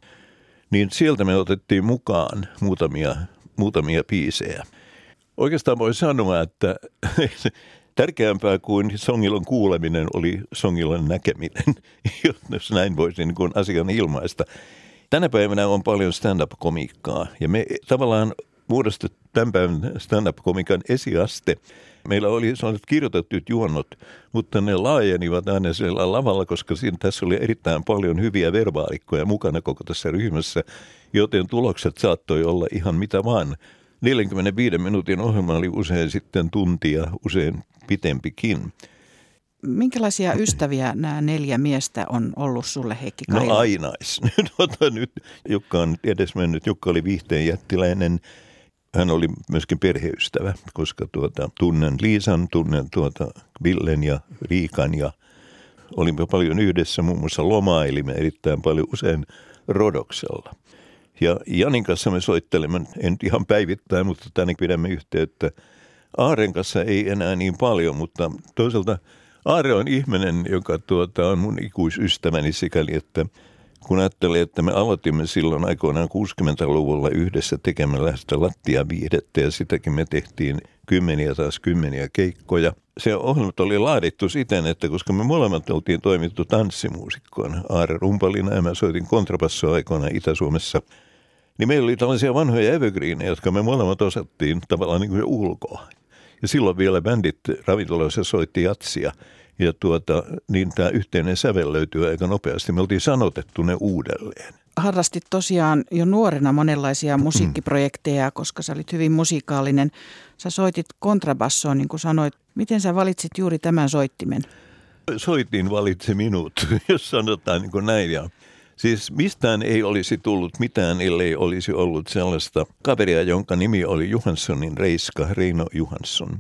A: Niin sieltä me otettiin mukaan muutamia, muutamia biisejä. Oikeastaan voi sanoa, että tärkeämpää kuin Songilon kuuleminen oli Songilon näkeminen, jos näin voisi niin kuin asian ilmaista. Tänä päivänä on paljon stand-up-komiikkaa ja me tavallaan muodostettu tämän päivän stand-up-komikan esiaste. Meillä oli sellaiset kirjoitetut juonnot, mutta ne laajenivat aina siellä lavalla, koska siinä, tässä oli erittäin paljon hyviä verbaalikkoja mukana koko tässä ryhmässä, joten tulokset saattoi olla ihan mitä vaan. 45 minuutin ohjelma oli usein sitten tuntia, usein pitempikin.
B: Minkälaisia ystäviä nämä neljä miestä on ollut sulle, Heikki
A: Kaila? No ainais. Tuota, nyt Jukka on edesmennyt. Jukka oli viihteen jättiläinen. Hän oli myöskin perheystävä, koska tuota, tunnen Liisan, tunnen tuota Villen ja Riikan ja olimme paljon yhdessä, muun muassa lomailimme erittäin paljon usein Rodoksella. Ja Janin kanssa me soittelemme, en ihan päivittäin, mutta tänne pidämme yhteyttä. Aaren kanssa ei enää niin paljon, mutta toisaalta Aare on ihminen, joka tuota, on mun ikuisystäväni sikäli, että kun ajattelee, että me aloitimme silloin aikoinaan 60-luvulla yhdessä tekemällä sitä lattiaviihdettä ja sitäkin me tehtiin kymmeniä taas kymmeniä keikkoja. Se ohjelma oli laadittu siten, että koska me molemmat oltiin toimittu tanssimuusikkoon, Aare Rumpalina ja mä soitin kontrabassoa aikoinaan Itä-Suomessa – niin meillä oli tällaisia vanhoja evergreenejä, jotka me molemmat osattiin tavallaan niin kuin ulkoa. Ja silloin vielä bändit ravintoloissa soitti jatsia. Ja tuota, niin tämä yhteinen sävel löytyy aika nopeasti. Me oltiin sanotettu ne uudelleen.
B: Harrastit tosiaan jo nuorena monenlaisia musiikkiprojekteja, koska sä olit hyvin musikaalinen. Sä soitit kontrabassoa, niin kuin sanoit. Miten sä valitsit juuri tämän soittimen?
A: Soitin valitsi minut, jos sanotaan niin kuin näin. Ja Siis mistään ei olisi tullut mitään, ellei olisi ollut sellaista kaveria, jonka nimi oli Johanssonin Reiska, Reino Johansson.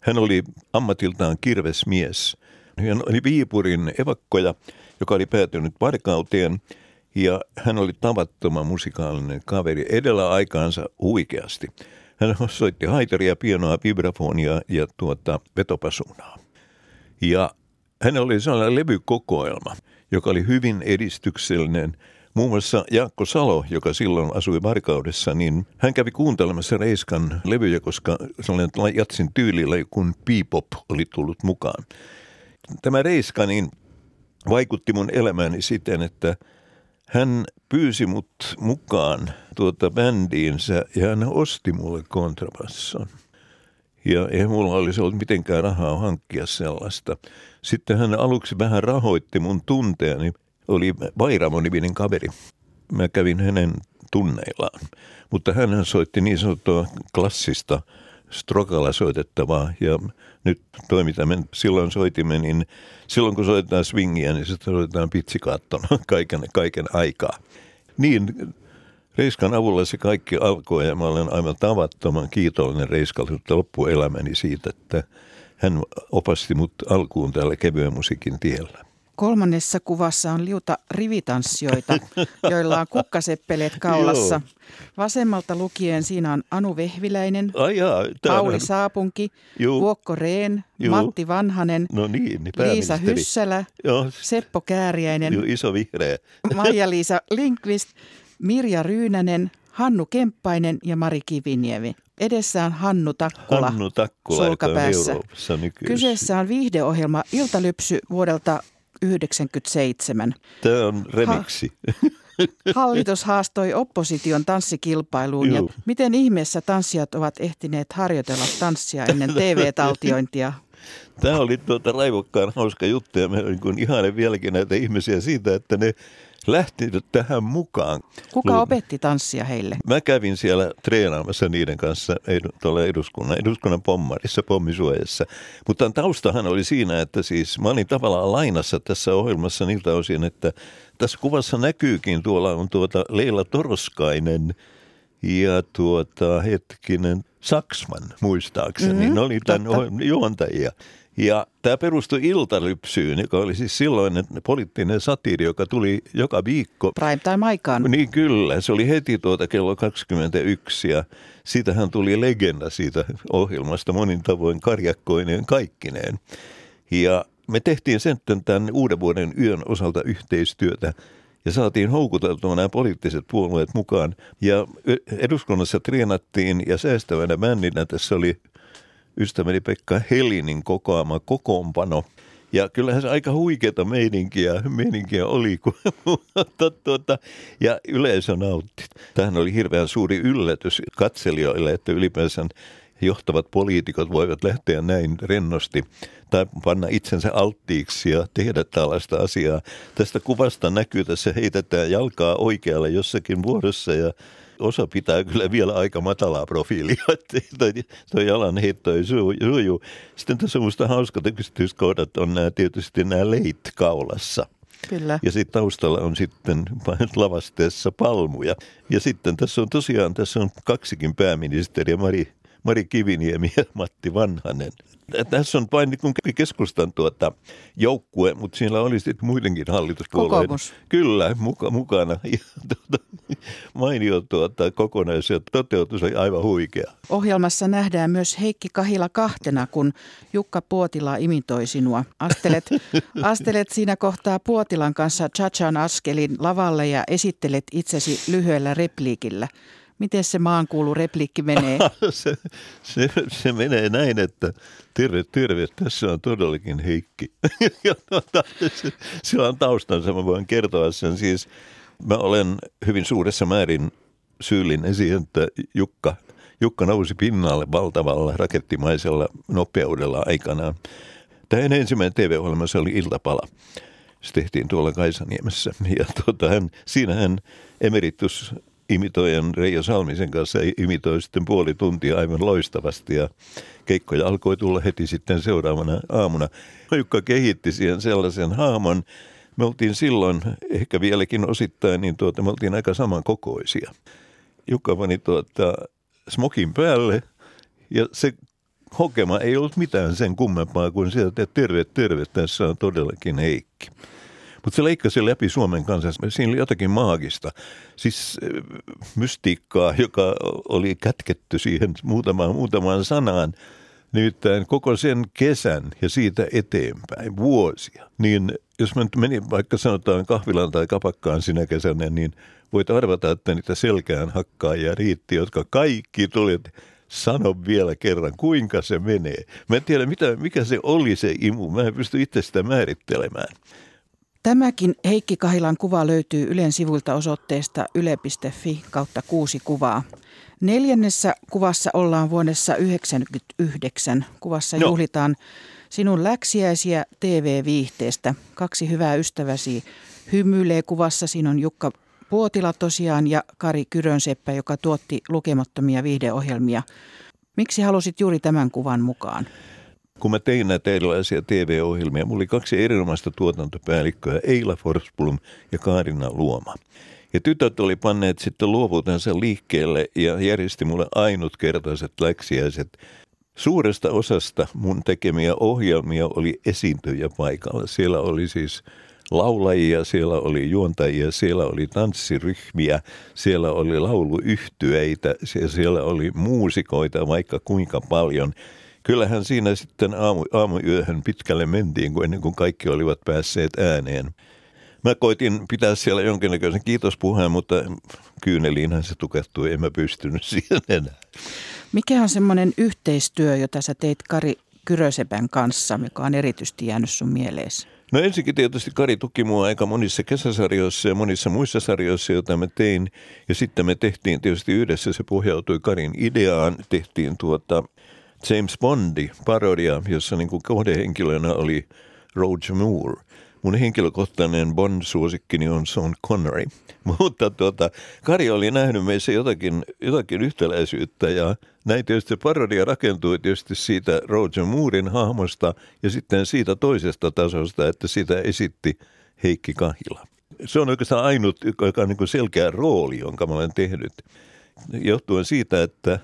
A: Hän oli ammatiltaan kirvesmies. Hän oli Viipurin evakkoja, joka oli päätynyt varkauteen ja hän oli tavattoman musikaalinen kaveri edellä aikaansa huikeasti. Hän soitti haitaria, pienoa, vibrafonia ja tuota vetopasunaa. Ja hän oli sellainen levykokoelma – joka oli hyvin edistyksellinen. Muun muassa Jaakko Salo, joka silloin asui Varkaudessa, niin hän kävi kuuntelemassa Reiskan levyjä, koska sellainen jatsin tyylillä, kun bebop oli tullut mukaan. Tämä Reiska niin vaikutti mun elämääni siten, että hän pyysi mut mukaan tuota bändiinsä ja hän osti mulle kontrabasson. Ja ei mulla olisi ollut mitenkään rahaa hankkia sellaista. Sitten hän aluksi vähän rahoitti mun tunteeni. Oli Vairamo-niminen kaveri. Mä kävin hänen tunneillaan. Mutta hän soitti niin sanottua klassista strokalla soitettavaa ja nyt toimitamme, silloin soitimme, niin silloin kun soitetaan swingia, niin sitten soitetaan pitsikaattona kaiken, kaiken aikaa. Niin Reiskan avulla se kaikki alkoi ja mä olen aivan tavattoman kiitollinen Reiskalle loppuelämäni siitä, että hän opasti mut alkuun täällä kevyen musiikin tiellä.
B: Kolmannessa kuvassa on liuta rivitanssijoita, joilla on kukkaseppeleet kaulassa. Vasemmalta lukien siinä on Anu Vehviläinen,
A: Ai jaa,
B: Pauli on... Saapunki, Juu. Vuokko Reen, Juu. Matti Vanhanen,
A: no niin, niin
B: Liisa Hyssälä, Joo. Seppo Kääriäinen,
A: Juu, iso vihreä.
B: Maija-Liisa Linkvist, Mirja Ryynänen, Hannu Kemppainen ja Mari Kivinievi. Edessä on Hannu Takkula,
A: Hannu Takkula
B: sulkapäässä. Kyseessä on viihdeohjelma Iltalypsy vuodelta 1997.
A: Tämä on remiksi. Ha-
B: Hallitus haastoi opposition tanssikilpailuun. Ja miten ihmeessä tanssijat ovat ehtineet harjoitella tanssia ennen TV-taltiointia?
A: Tämä oli tuota raivokkaan hauska juttu ja me niin ihanen vieläkin näitä ihmisiä siitä, että ne lähtenyt tähän mukaan.
B: Kuka opetti tanssia heille?
A: Mä kävin siellä treenaamassa niiden kanssa tuolla eduskunnan, eduskunnan pommarissa, pommisuojassa. Mutta taustahan oli siinä, että siis mä olin tavallaan lainassa tässä ohjelmassa niiltä osin, että tässä kuvassa näkyykin, tuolla on tuota Leila Torskainen ja tuota hetkinen Saksman muistaakseni. Mm-hmm, ne oli tämän juontajia. Ja tämä perustui Iltalypsyyn, joka oli siis silloinen poliittinen satiiri, joka tuli joka viikko.
B: Primetime-aikaan.
A: Niin kyllä, se oli heti tuota kello 21 ja siitähän tuli legenda siitä ohjelmasta monin tavoin karjakkoineen kaikkineen. Ja me tehtiin sitten tämän uuden vuoden yön osalta yhteistyötä ja saatiin houkuteltua nämä poliittiset puolueet mukaan. Ja eduskunnassa treenattiin ja säästävänä bändinä tässä oli ystäväni Pekka Helinin kokoama kokoonpano. Ja kyllähän se aika huikeata meininkiä, meininkiä oli, kun, tuota, ja yleisö nautti. Tähän oli hirveän suuri yllätys katselijoille, että ylipäänsä johtavat poliitikot voivat lähteä näin rennosti tai panna itsensä alttiiksi ja tehdä tällaista asiaa. Tästä kuvasta näkyy, että heitetään jalkaa oikealle jossakin vuorossa ja osa pitää kyllä vielä aika matalaa profiilia, että toi, toi jalan heitto ei suju. Sitten tässä on minusta hauskat yksityiskohdat on nämä, tietysti nämä leit kaulassa.
B: Kyllä.
A: Ja sitten taustalla on sitten lavasteessa palmuja. Ja sitten tässä on tosiaan, tässä on kaksikin pääministeriä, Mari, Mari Kiviniemi ja Matti Vanhanen. Tässä on vain niin keskustan tuota joukkue, mutta siellä oli sitten muidenkin hallituspuolueiden.
B: Kokoomus.
A: Kyllä, muka, mukana. Ja tuota, mainio tuota, kokonaisuus ja toteutus oli aivan huikea.
B: Ohjelmassa nähdään myös Heikki Kahila kahtena, kun Jukka Puotila imitoi sinua. Astelet, astelet siinä kohtaa Puotilan kanssa Chachan askelin lavalle ja esittelet itsesi lyhyellä repliikillä. Miten se maan kuulu replikki menee?
A: se, se, se menee näin, että terve, terve, tässä on todellakin Heikki. tuota, sillä on taustansa, mä voin kertoa sen. Siis mä olen hyvin suuressa määrin syyllinen siihen, että Jukka, Jukka nousi pinnalle valtavalla rakettimaisella nopeudella aikanaan. Tämä ensimmäinen TV-ohjelma, se oli Iltapala. Se tehtiin tuolla Kaisaniemessä. Ja tuota, hän, siinä hän emeritus imitoijan Reijo Salmisen kanssa imitoi sitten puoli tuntia aivan loistavasti ja keikkoja alkoi tulla heti sitten seuraavana aamuna. Jukka kehitti siihen sellaisen haamon. Me oltiin silloin, ehkä vieläkin osittain, niin tuota, me oltiin aika samankokoisia. Jukka pani tuota, smokin päälle ja se hokema ei ollut mitään sen kummempaa kuin sieltä, että terve, terve, tässä on todellakin Heikki. Mutta se leikkasi läpi Suomen kanssa. Siinä oli jotakin maagista. Siis äh, mystiikkaa, joka oli kätketty siihen muutamaan, muutamaan sanaan. Nimittäin koko sen kesän ja siitä eteenpäin, vuosia. Niin jos mä nyt menin vaikka sanotaan kahvilaan tai kapakkaan sinä kesänä, niin voit arvata, että niitä selkään hakkaajia riitti, jotka kaikki tulivat sano vielä kerran, kuinka se menee. Mä en tiedä, mitä, mikä se oli se imu. Mä en pysty itse sitä määrittelemään.
B: Tämäkin Heikki Kahilan kuva löytyy Ylen sivuilta osoitteesta yle.fi kautta kuusi kuvaa. Neljännessä kuvassa ollaan vuodessa 1999. Kuvassa no. juhlitaan sinun läksiäisiä TV-viihteestä. Kaksi hyvää ystäväsi hymyilee kuvassa. Siinä on Jukka Puotila tosiaan ja Kari Kyrönseppä, joka tuotti lukemattomia viihdeohjelmia. Miksi halusit juuri tämän kuvan mukaan?
A: Kun mä tein näitä erilaisia TV-ohjelmia, mulla oli kaksi erinomaista tuotantopäällikköä, Eila Forsblom ja Kaarina Luoma. Ja tytöt oli panneet sitten luovuutensa liikkeelle ja järjesti mulle ainutkertaiset läksiäiset. Suuresta osasta mun tekemiä ohjelmia oli esiintyjä paikalla. Siellä oli siis laulajia, siellä oli juontajia, siellä oli tanssiryhmiä, siellä oli lauluyhtyeitä, siellä oli muusikoita vaikka kuinka paljon – kyllähän siinä sitten aamu, aamuyöhön pitkälle mentiin, kun ennen kuin kaikki olivat päässeet ääneen. Mä koitin pitää siellä jonkinnäköisen kiitospuheen, mutta kyyneliinhän se tukehtui, en mä pystynyt siihen enää.
B: Mikä on semmoinen yhteistyö, jota sä teit Kari Kyrösepän kanssa, joka on erityisesti jäänyt sun mieleesi?
A: No ensinnäkin tietysti Kari tuki mua aika monissa kesäsarjoissa ja monissa muissa sarjoissa, joita mä tein. Ja sitten me tehtiin tietysti yhdessä, se pohjautui Karin ideaan, tehtiin tuota James Bondi parodia, jossa niin kuin kohdehenkilönä oli Roger Moore. mun henkilökohtainen Bond-suosikkini on Sean Connery. Mutta tuota, Kari oli nähnyt meissä jotakin, jotakin yhtäläisyyttä ja näin tietysti parodia rakentui tietysti siitä Roger Moorin hahmosta ja sitten siitä toisesta tasosta, että sitä esitti Heikki Kahila. Se on oikeastaan ainut, joka on niin selkeä rooli, jonka mä olen tehnyt, johtuen siitä, että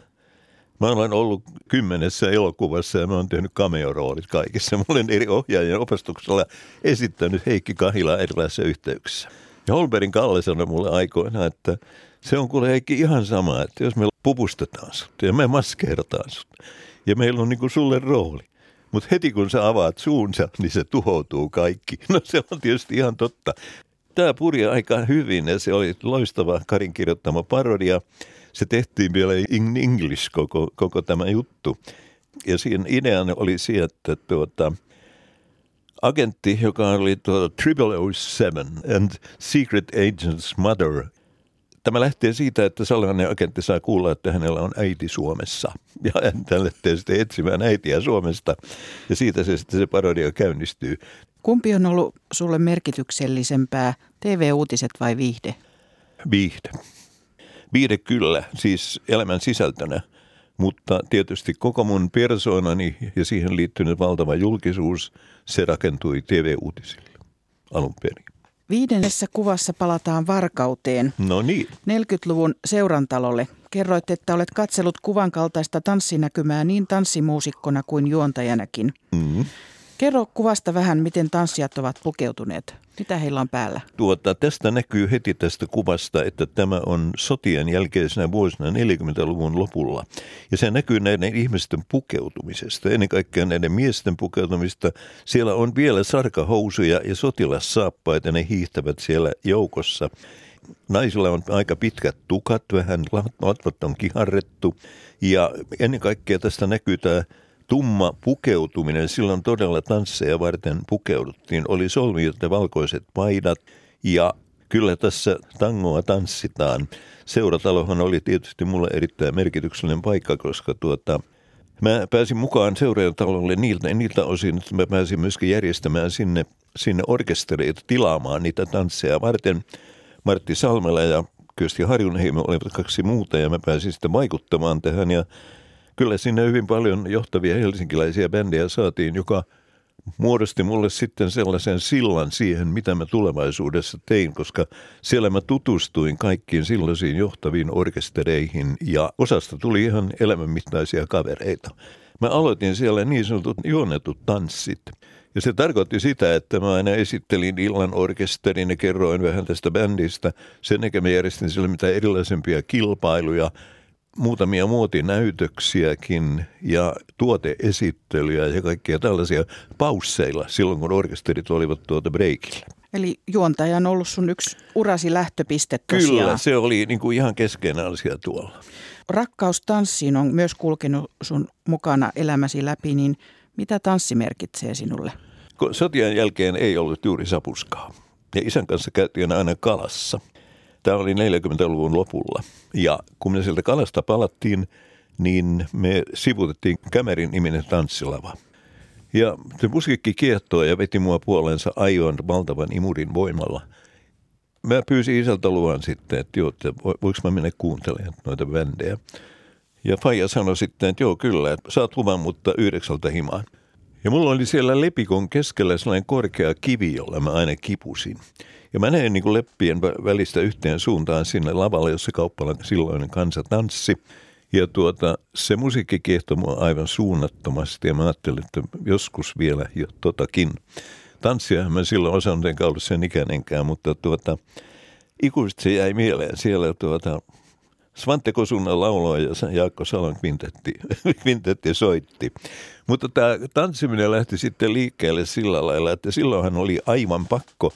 A: Mä olen ollut kymmenessä elokuvassa ja mä oon tehnyt cameo-roolit kaikissa. Mä olen eri ohjaajien opastuksella esittänyt Heikki Kahila erilaisissa yhteyksissä. Ja Holberin Kalle sanoi mulle aikoina, että se on kuule Heikki ihan sama, että jos me pupustetaan sut ja me maskeerataan sut ja meillä on niin kuin sulle rooli. Mutta heti kun sä avaat suunsa, niin se tuhoutuu kaikki. No se on tietysti ihan totta. Tämä puri aika hyvin ja se oli loistava Karin kirjoittama parodia. Se tehtiin vielä in English koko, koko tämä juttu. Ja siinä ideana oli se, että tuota, agentti, joka oli tuota 007 and Secret Agent's Mother. Tämä lähtee siitä, että sellainen agentti saa kuulla, että hänellä on äiti Suomessa. Ja hän lähtee sitten etsimään äitiä Suomesta. Ja siitä se sitten se parodia käynnistyy.
B: Kumpi on ollut sulle merkityksellisempää, TV-uutiset vai viihde?
A: Viihde. Viihde kyllä, siis elämän sisältönä. Mutta tietysti koko mun persoonani ja siihen liittynyt valtava julkisuus, se rakentui TV-uutisille alun perin.
B: Viidennessä kuvassa palataan Varkauteen.
A: No niin.
B: 40-luvun seurantalolle. Kerroit, että olet katsellut kuvan kaltaista tanssinäkymää niin tanssimuusikkona kuin juontajanakin. Mm-hmm. Kerro kuvasta vähän, miten tanssijat ovat pukeutuneet. Mitä heillä on päällä?
A: Tuota, tästä näkyy heti tästä kuvasta, että tämä on sotien jälkeisenä vuosina 40-luvun lopulla. Ja se näkyy näiden ihmisten pukeutumisesta, ennen kaikkea näiden miesten pukeutumista. Siellä on vielä sarkahousuja ja sotilassaappaita, ne hiihtävät siellä joukossa. Naisilla on aika pitkät tukat, vähän latvat on kiharrettu. Ja ennen kaikkea tästä näkyy tämä tumma pukeutuminen, silloin todella tansseja varten pukeuduttiin, oli solmiot ja valkoiset paidat ja kyllä tässä tangoa tanssitaan. Seuratalohan oli tietysti mulle erittäin merkityksellinen paikka, koska tuota, mä pääsin mukaan seuraajatalolle niiltä, niiltä osin, että mä pääsin myöskin järjestämään sinne, sinne orkestereita tilaamaan niitä tansseja varten. Martti Salmela ja Kyösti Harjunheimo olivat kaksi muuta ja mä pääsin sitten vaikuttamaan tähän ja kyllä sinne hyvin paljon johtavia helsinkiläisiä bändejä saatiin, joka muodosti mulle sitten sellaisen sillan siihen, mitä mä tulevaisuudessa tein, koska siellä mä tutustuin kaikkiin silloisiin johtaviin orkestereihin ja osasta tuli ihan elämänmittaisia kavereita. Mä aloitin siellä niin sanotut juonnetut tanssit. Ja se tarkoitti sitä, että mä aina esittelin illan orkesterin ja kerroin vähän tästä bändistä. Sen mä järjestin siellä mitä erilaisempia kilpailuja – muutamia muotinäytöksiäkin ja tuoteesittelyjä ja kaikkia tällaisia pausseilla silloin, kun orkesterit olivat tuota breikillä.
B: Eli juontaja on ollut sun yksi urasi lähtöpiste tosiaan.
A: Kyllä, se oli niin kuin ihan keskeinen asia tuolla.
B: Rakkaus tanssiin on myös kulkenut sun mukana elämäsi läpi, niin mitä tanssi merkitsee sinulle?
A: Sotien jälkeen ei ollut juuri sapuskaa. Ja isän kanssa käytiin aina kalassa – Tämä oli 40-luvun lopulla. Ja kun me sieltä kalasta palattiin, niin me sivutettiin Kämerin niminen tanssilava. Ja se musiikki kiehtoi ja veti mua puolensa aivan valtavan imurin voimalla. Mä pyysin isältä luvan sitten, että joo, että voiko mä mennä kuuntelemaan noita bändejä. Ja Faija sanoi sitten, että joo kyllä, että saat luvan, mutta yhdeksältä himaan. Ja mulla oli siellä lepikon keskellä sellainen korkea kivi, jolla mä aina kipusin. Ja mä näin niin kuin leppien välistä yhteen suuntaan sinne lavalle, jossa kauppalan silloinen kansa tanssi. Ja tuota, se musiikki kiehtoi mua aivan suunnattomasti ja mä ajattelin, että joskus vielä jo totakin. Tanssia mä silloin osannut enkä ollut sen ikäinenkään, mutta tuota, ikuisesti se jäi mieleen siellä tuota, Svante Kosunen lauloi ja Jaakko Salon kvintetti, kvintetti soitti. Mutta tämä tanssiminen lähti sitten liikkeelle sillä lailla, että silloinhan oli aivan pakko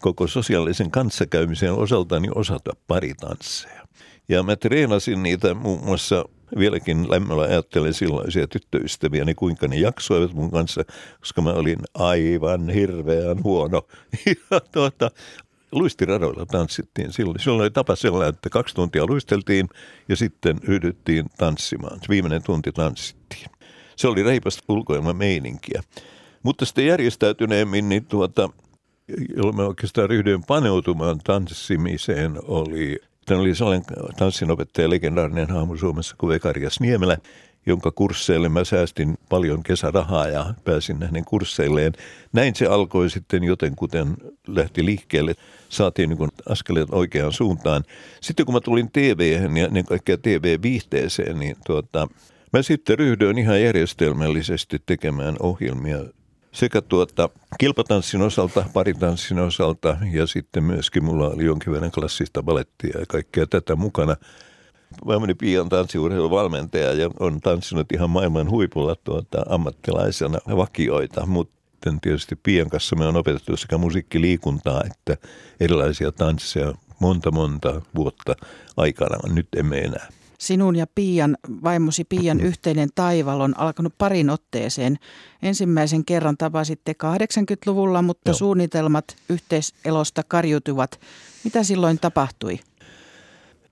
A: koko sosiaalisen kanssakäymisen osaltani osata paritansseja. Ja mä treenasin niitä muun muassa vieläkin lämmöllä ajattelen silloisia tyttöystäviä, niin kuinka ne jaksoivat mun kanssa, koska mä olin aivan hirveän huono. Ja tuota, luistiradoilla tanssittiin silloin. Silloin oli tapa sellainen, että kaksi tuntia luisteltiin ja sitten yhdyttiin tanssimaan. Viimeinen tunti tanssittiin. Se oli reipasta ulkoilman meininkiä. Mutta sitten järjestäytyneemmin, niin tuota, jolloin mä oikeastaan ryhdyin paneutumaan tanssimiseen, oli Tämä oli sellainen tanssinopettaja, legendaarinen hahmo Suomessa kuin Vekarias Niemelä, jonka kursseille mä säästin paljon kesärahaa ja pääsin hänen kursseilleen. Näin se alkoi sitten jotenkuten lähti liikkeelle. Saatiin niin askeleet oikeaan suuntaan. Sitten kun mä tulin tv ja ennen kaikkea TV-viihteeseen, niin tuota, mä sitten ryhdyin ihan järjestelmällisesti tekemään ohjelmia sekä tuota, kilpatanssin osalta, paritanssin osalta ja sitten myöskin mulla oli jonkin verran klassista balettia ja kaikkea tätä mukana. Vaimoni Pia on tanssiurheiluvalmentaja ja on tanssinut ihan maailman huipulla tuota, ammattilaisena vakioita, mutta tietysti Pian kanssa me on opetettu sekä musiikkiliikuntaa että erilaisia tansseja monta monta vuotta aikana. Nyt emme enää
B: sinun ja Pian, vaimosi Pian yhteinen taival on alkanut parin otteeseen. Ensimmäisen kerran tapasitte 80-luvulla, mutta Joo. suunnitelmat yhteiselosta karjutuvat. Mitä silloin tapahtui?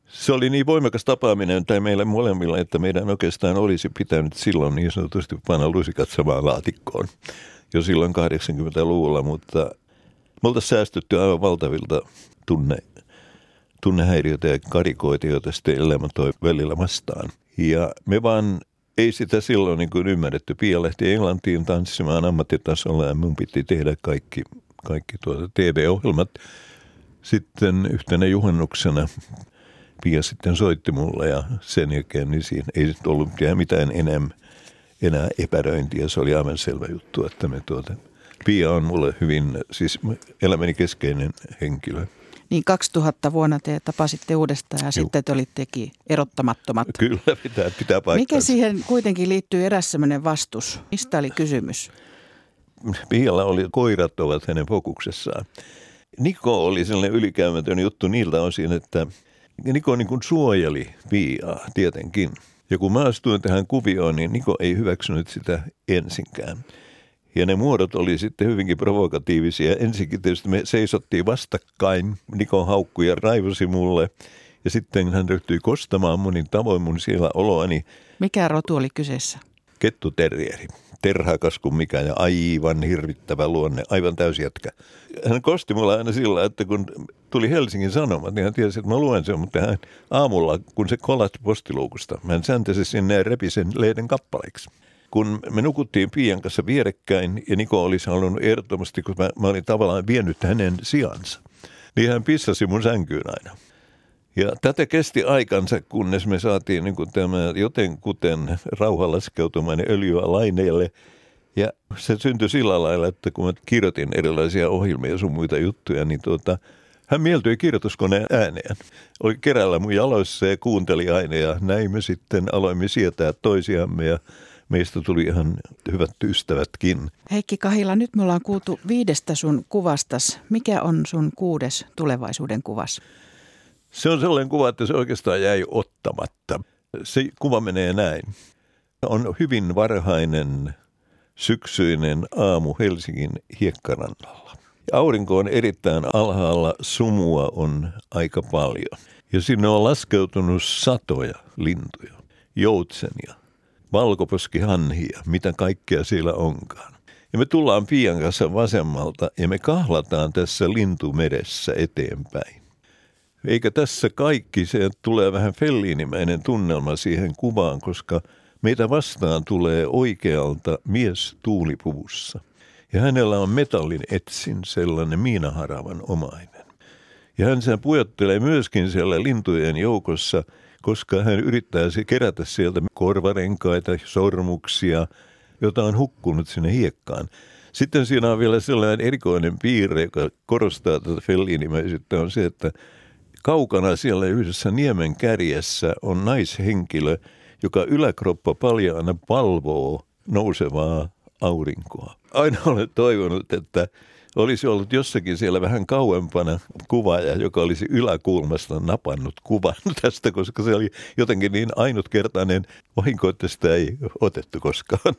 A: Se oli niin voimakas tapaaminen tai meillä molemmilla, että meidän oikeastaan olisi pitänyt silloin niin sanotusti panna lusikat samaan laatikkoon jo silloin 80-luvulla, mutta me oltaisiin säästytty aivan valtavilta tunne tunnehäiriöitä ja karikoita, joita sitten elämä toi välillä vastaan. Ja me vaan ei sitä silloin niin kuin ymmärretty. Pia lähti Englantiin tanssimaan ammattitasolla ja mun piti tehdä kaikki, kaikki tuota TV-ohjelmat. Sitten yhtenä juhannuksena Pia sitten soitti mulle ja sen jälkeen niin siinä ei sitten ollut mitään enää, enää epäröintiä. Se oli aivan selvä juttu, että me tuota, Pia on mulle hyvin, siis elämäni keskeinen henkilö.
B: Niin 2000 vuonna te tapasitte uudestaan ja Juh. sitten te olittekin erottamattomat.
A: Kyllä, pitää, pitää paikkaa.
B: Mikä siihen kuitenkin liittyy eräs sellainen vastus? Mistä oli kysymys?
A: Pialla oli koirat ovat hänen fokuksessaan. Niko oli sellainen ylikäymätön juttu niiltä osin, että Niko niin kuin suojeli Piaa tietenkin. Ja kun mä astuin tähän kuvioon, niin Niko ei hyväksynyt sitä ensinkään. Ja ne muodot oli sitten hyvinkin provokatiivisia. Ensinnäkin tietysti me seisottiin vastakkain. Niko haukkui ja raivosi mulle. Ja sitten hän ryhtyi kostamaan monin tavoin mun siellä oloani.
B: Mikä rotu oli kyseessä?
A: Kettuterrieri. Terhakas kuin mikä ja aivan hirvittävä luonne, aivan jätkä. Hän kosti mulla aina sillä, että kun tuli Helsingin Sanomat, niin hän tiesi, että mä luen sen, mutta hän aamulla, kun se kolatti postiluukusta, hän säntäsi sinne ja repi sen lehden kappaleiksi kun me nukuttiin Pian kanssa vierekkäin ja Niko olisi halunnut ehdottomasti, kun mä, mä olin tavallaan vienyt hänen sijansa, niin hän pissasi mun sänkyyn aina. Ja tätä kesti aikansa, kunnes me saatiin niin kuin tämä jotenkuten rauhalaskeutumainen öljyä laineelle. Ja se syntyi sillä lailla, että kun mä kirjoitin erilaisia ohjelmia ja sun muita juttuja, niin tuota, hän mieltyi kirjoituskoneen ääneen. Oli kerällä mun jaloissa ja kuunteli aina ja näin me sitten aloimme sietää toisiamme ja meistä tuli ihan hyvät ystävätkin.
B: Heikki Kahila, nyt me ollaan kuultu viidestä sun kuvastas. Mikä on sun kuudes tulevaisuuden kuvas?
A: Se on sellainen kuva, että se oikeastaan jäi ottamatta. Se kuva menee näin. On hyvin varhainen syksyinen aamu Helsingin hiekkarannalla. Aurinko on erittäin alhaalla, sumua on aika paljon. Ja sinne on laskeutunut satoja lintuja, joutsenia, valkoposkihanhia, mitä kaikkea siellä onkaan. Ja me tullaan Pian kanssa vasemmalta ja me kahlataan tässä lintumeressä eteenpäin. Eikä tässä kaikki, se tulee vähän felliinimäinen tunnelma siihen kuvaan, koska meitä vastaan tulee oikealta mies tuulipuvussa. Ja hänellä on metallin etsin, sellainen miinaharavan omainen. Ja hän sen pujottelee myöskin siellä lintujen joukossa – koska hän yrittää kerätä sieltä korvarenkaita, sormuksia, jota on hukkunut sinne hiekkaan. Sitten siinä on vielä sellainen erikoinen piirre, joka korostaa tätä Fellinimäisyyttä, on se, että kaukana siellä yhdessä niemen kärjessä on naishenkilö, joka yläkroppa paljaana palvoo nousevaa aurinkoa. Aina olen toivonut, että olisi ollut jossakin siellä vähän kauempana kuvaaja, joka olisi yläkulmasta napannut kuvan tästä, koska se oli jotenkin niin ainutkertainen vahinko, että sitä ei otettu koskaan.